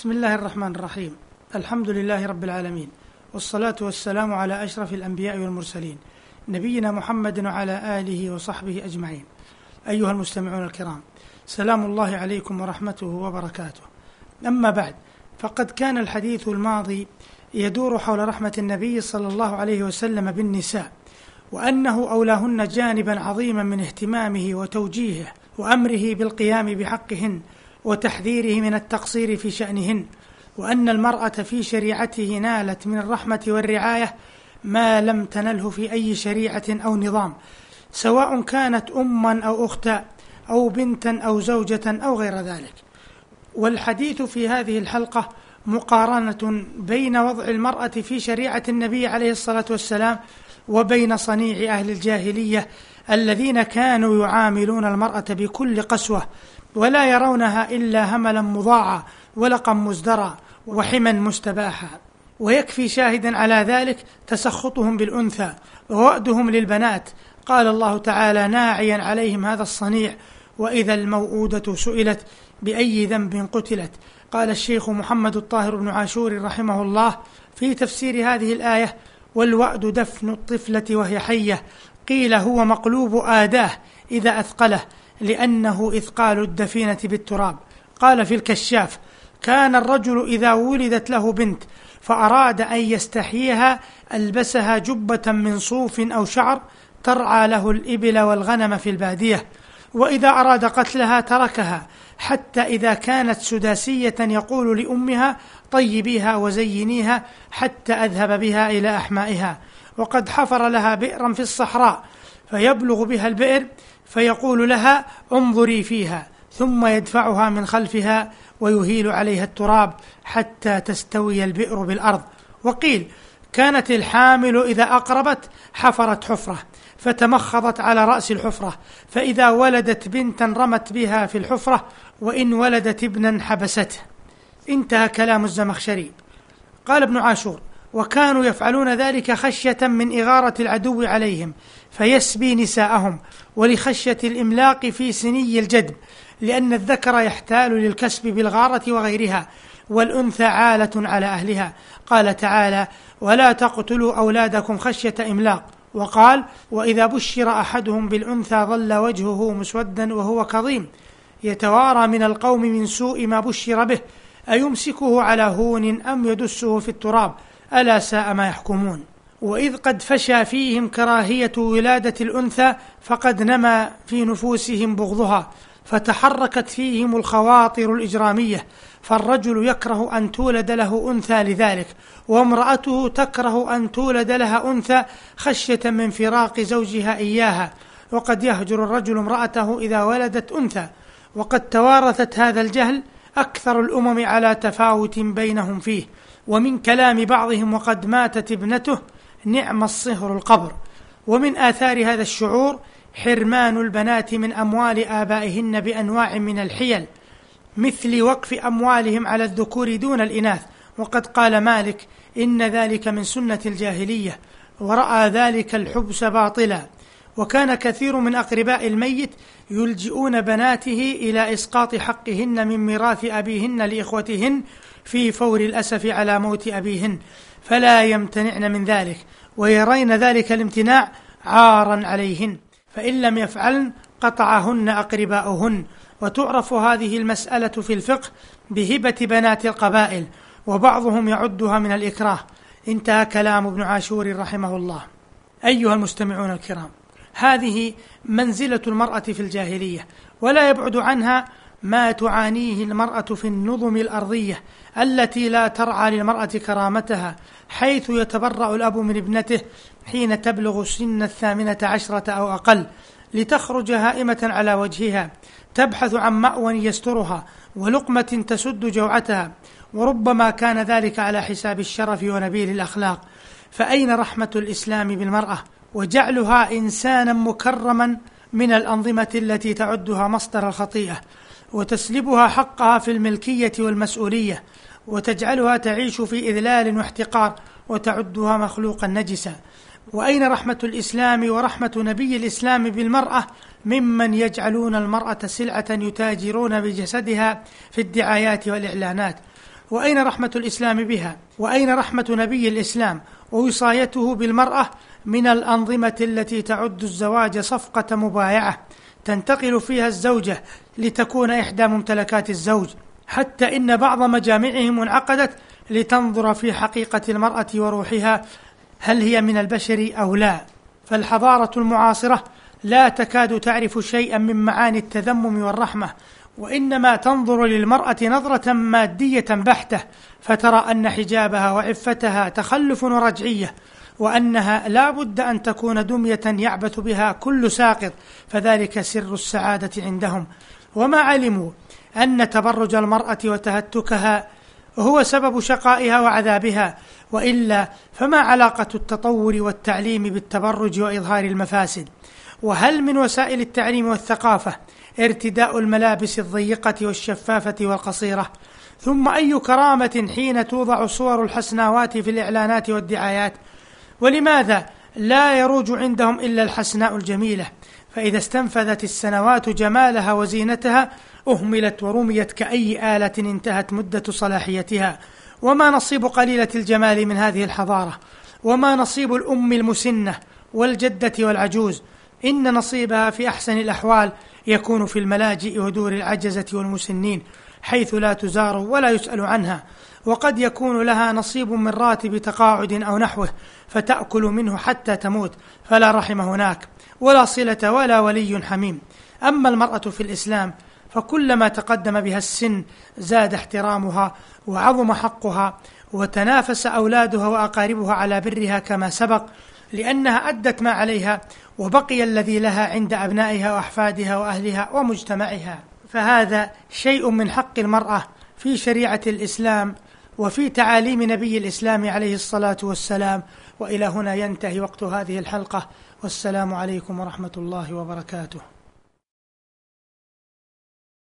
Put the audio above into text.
بسم الله الرحمن الرحيم الحمد لله رب العالمين والصلاة والسلام على أشرف الأنبياء والمرسلين نبينا محمد وعلى آله وصحبه أجمعين أيها المستمعون الكرام سلام الله عليكم ورحمته وبركاته أما بعد فقد كان الحديث الماضي يدور حول رحمة النبي صلى الله عليه وسلم بالنساء وأنه أولاهن جانبا عظيما من اهتمامه وتوجيهه وأمره بالقيام بحقهن وتحذيره من التقصير في شأنهن وأن المرأة في شريعته نالت من الرحمة والرعاية ما لم تنله في أي شريعة أو نظام سواء كانت أما أو أختا أو بنتا أو زوجة أو غير ذلك. والحديث في هذه الحلقة مقارنة بين وضع المرأة في شريعة النبي عليه الصلاة والسلام وبين صنيع أهل الجاهلية الذين كانوا يعاملون المرأة بكل قسوة ولا يرونها إلا هملا مضاعا ولقا مزدرا وحما مستباحا. ويكفي شاهدا على ذلك تسخطهم بالأنثى ووأدهم للبنات. قال الله تعالى ناعيا عليهم هذا الصنيع. وإذا الموءودة سئلت بأي ذنب قتلت. قال الشيخ محمد الطاهر بن عاشور رحمه الله في تفسير هذه الآية والوأد دفن الطفلة وهي حية. قيل هو مقلوب آداه إذا أثقله. لأنه إثقال الدفينة بالتراب. قال في الكشاف كان الرجل إذا ولدت له بنت فأراد أن يستحييها ألبسها جبة من صوف أو شعر ترعى له الإبل والغنم في البادية. وإذا أراد قتلها تركها حتى إذا كانت سداسية يقول لأمها طيبيها وزينيها حتى أذهب بها إلى أحمائها. وقد حفر لها بئرا في الصحراء فيبلغ بها البئر فيقول لها انظري فيها ثم يدفعها من خلفها ويهيل عليها التراب حتى تستوي البئر بالأرض. وقيل كانت الحامل إذا أقربت حفرت حفرة فتمخضت على رأس الحفرة فإذا ولدت بنتا رمت بها في الحفرة وإن ولدت ابنا حبسته انتهى كلام الزمخشري. قال ابن عاشور وكانوا يفعلون ذلك خشية من إغارة العدو عليهم فيسبي نساءهم ولخشية الإملاق في سني الجدب لأن الذكر يحتال للكسب بالغارة وغيرها والأنثى عالة على أهلها. قال تعالى ولا تقتلوا أولادكم خشية إملاق. وقال وإذا بشر أحدهم بالأنثى ظل وجهه مسودا وهو كظيم. يتوارى من القوم من سوء ما بشر به أيمسكه على هون أم يدسه في التراب؟ ألا ساء ما يحكمون؟ وإذ قد فشى فيهم كراهية ولادة الأنثى فقد نما في نفوسهم بغضها فتحركت فيهم الخواطر الإجرامية فالرجل يكره أن تولد له أنثى لذلك وامرأته تكره أن تولد لها أنثى خشية من فراق زوجها إياها وقد يهجر الرجل امرأته إذا ولدت أنثى وقد توارثت هذا الجهل أكثر الأمم على تفاوت بينهم فيه ومن كلام بعضهم وقد ماتت ابنته نعم الصهر القبر. ومن آثار هذا الشعور حرمان البنات من أموال آبائهن بأنواع من الحيل مثل وقف أموالهم على الذكور دون الإناث. وقد قال مالك إن ذلك من سنة الجاهلية ورأى ذلك الحبس باطلا. وكان كثير من أقرباء الميت يلجئون بناته إلى إسقاط حقهن من ميراث أبيهن لإخوتهن في فور الأسف على موت أبيهن. فلا يمتنعن من ذلك ويرين ذلك الامتناع عارا عليهن فإن لم يفعلن قطعهن أقرباؤهن. وتعرف هذه المسألة في الفقه بهبة بنات القبائل وبعضهم يعدها من الإكراه. انتهى كلام ابن عاشور رحمه الله. أيها المستمعون الكرام هذه منزلة المرأة في الجاهلية ولا يبعد عنها ما تعانيه المرأة في النظم الأرضية التي لا ترعى للمرأة كرامتها حيث يتبرأ الأب من ابنته حين تبلغ سن الثامنة عشرة أو أقل لتخرج هائمة على وجهها تبحث عن مأوى يسترها ولقمة تسد جوعتها وربما كان ذلك على حساب الشرف ونبيل الأخلاق. فأين رحمة الإسلام بالمرأة؟ وجعلها إنسانا مكرما من الأنظمة التي تعدها مصدر الخطيئة. وتسلبها حقها في الملكية والمسؤولية وتجعلها تعيش في إذلال واحتقار وتعدها مخلوقا نجسا. وأين رحمة الإسلام ورحمة نبي الإسلام بالمرأة؟ ممن يجعلون المرأة سلعة يتاجرون بجسدها في الدعايات والإعلانات. وأين رحمة الإسلام بها؟ وأين رحمة نبي الإسلام؟ ووصايته بالمرأة من الأنظمة التي تعد الزواج صفقة مبايعة. تنتقل فيها الزوجة لتكون إحدى ممتلكات الزوج حتى إن بعض مجامعهم انعقدت لتنظر في حقيقة المرأة وروحها هل هي من البشر أو لا. فالحضارة المعاصرة لا تكاد تعرف شيئا من معاني التذمم والرحمة وإنما تنظر للمرأة نظرة مادية بحتة فترى أن حجابها وعفتها تخلف ورجعية وأنها لا بد أن تكون دمية يعبث بها كل ساقط فذلك سر السعادة عندهم. وما علموا أن تبرج المرأة وتهتكها هو سبب شقائها وعذابها وإلا فما علاقة التطور والتعليم بالتبرج وإظهار المفاسد؟ وهل من وسائل التعليم والثقافة ارتداء الملابس الضيقة والشفافة والقصيرة؟ ثم أي كرامة حين توضع صور الحسناوات في الإعلانات والدعايات؟ ولماذا لا يروج عندهم إلا الحسناء الجميلة؟ فإذا استنفذت السنوات جمالها وزينتها أهملت ورميت كأي آلة انتهت مدة صلاحيتها. وما نصيب قليلة الجمال من هذه الحضارة. وما نصيب الأم المسنة والجدة والعجوز. إن نصيبها في أحسن الأحوال يكون في الملاجئ ودور العجزة والمسنين حيث لا تزار ولا يسأل عنها. وقد يكون لها نصيب من راتب تقاعد أو نحوه فتأكل منه حتى تموت فلا رحم هناك ولا صلة ولا ولي حميم. أما المرأة في الإسلام فكلما تقدم بها السن زاد احترامها وعظم حقها وتنافس أولادها وأقاربها على برها كما سبق لأنها أدت ما عليها وبقي الذي لها عند أبنائها وأحفادها وأهلها ومجتمعها. فهذا شيء من حق المرأة في شريعة الإسلام وفي تعاليم نبي الإسلام عليه الصلاة والسلام وإلى هنا ينتهي وقت هذه الحلقة. والسلام عليكم ورحمة الله وبركاته.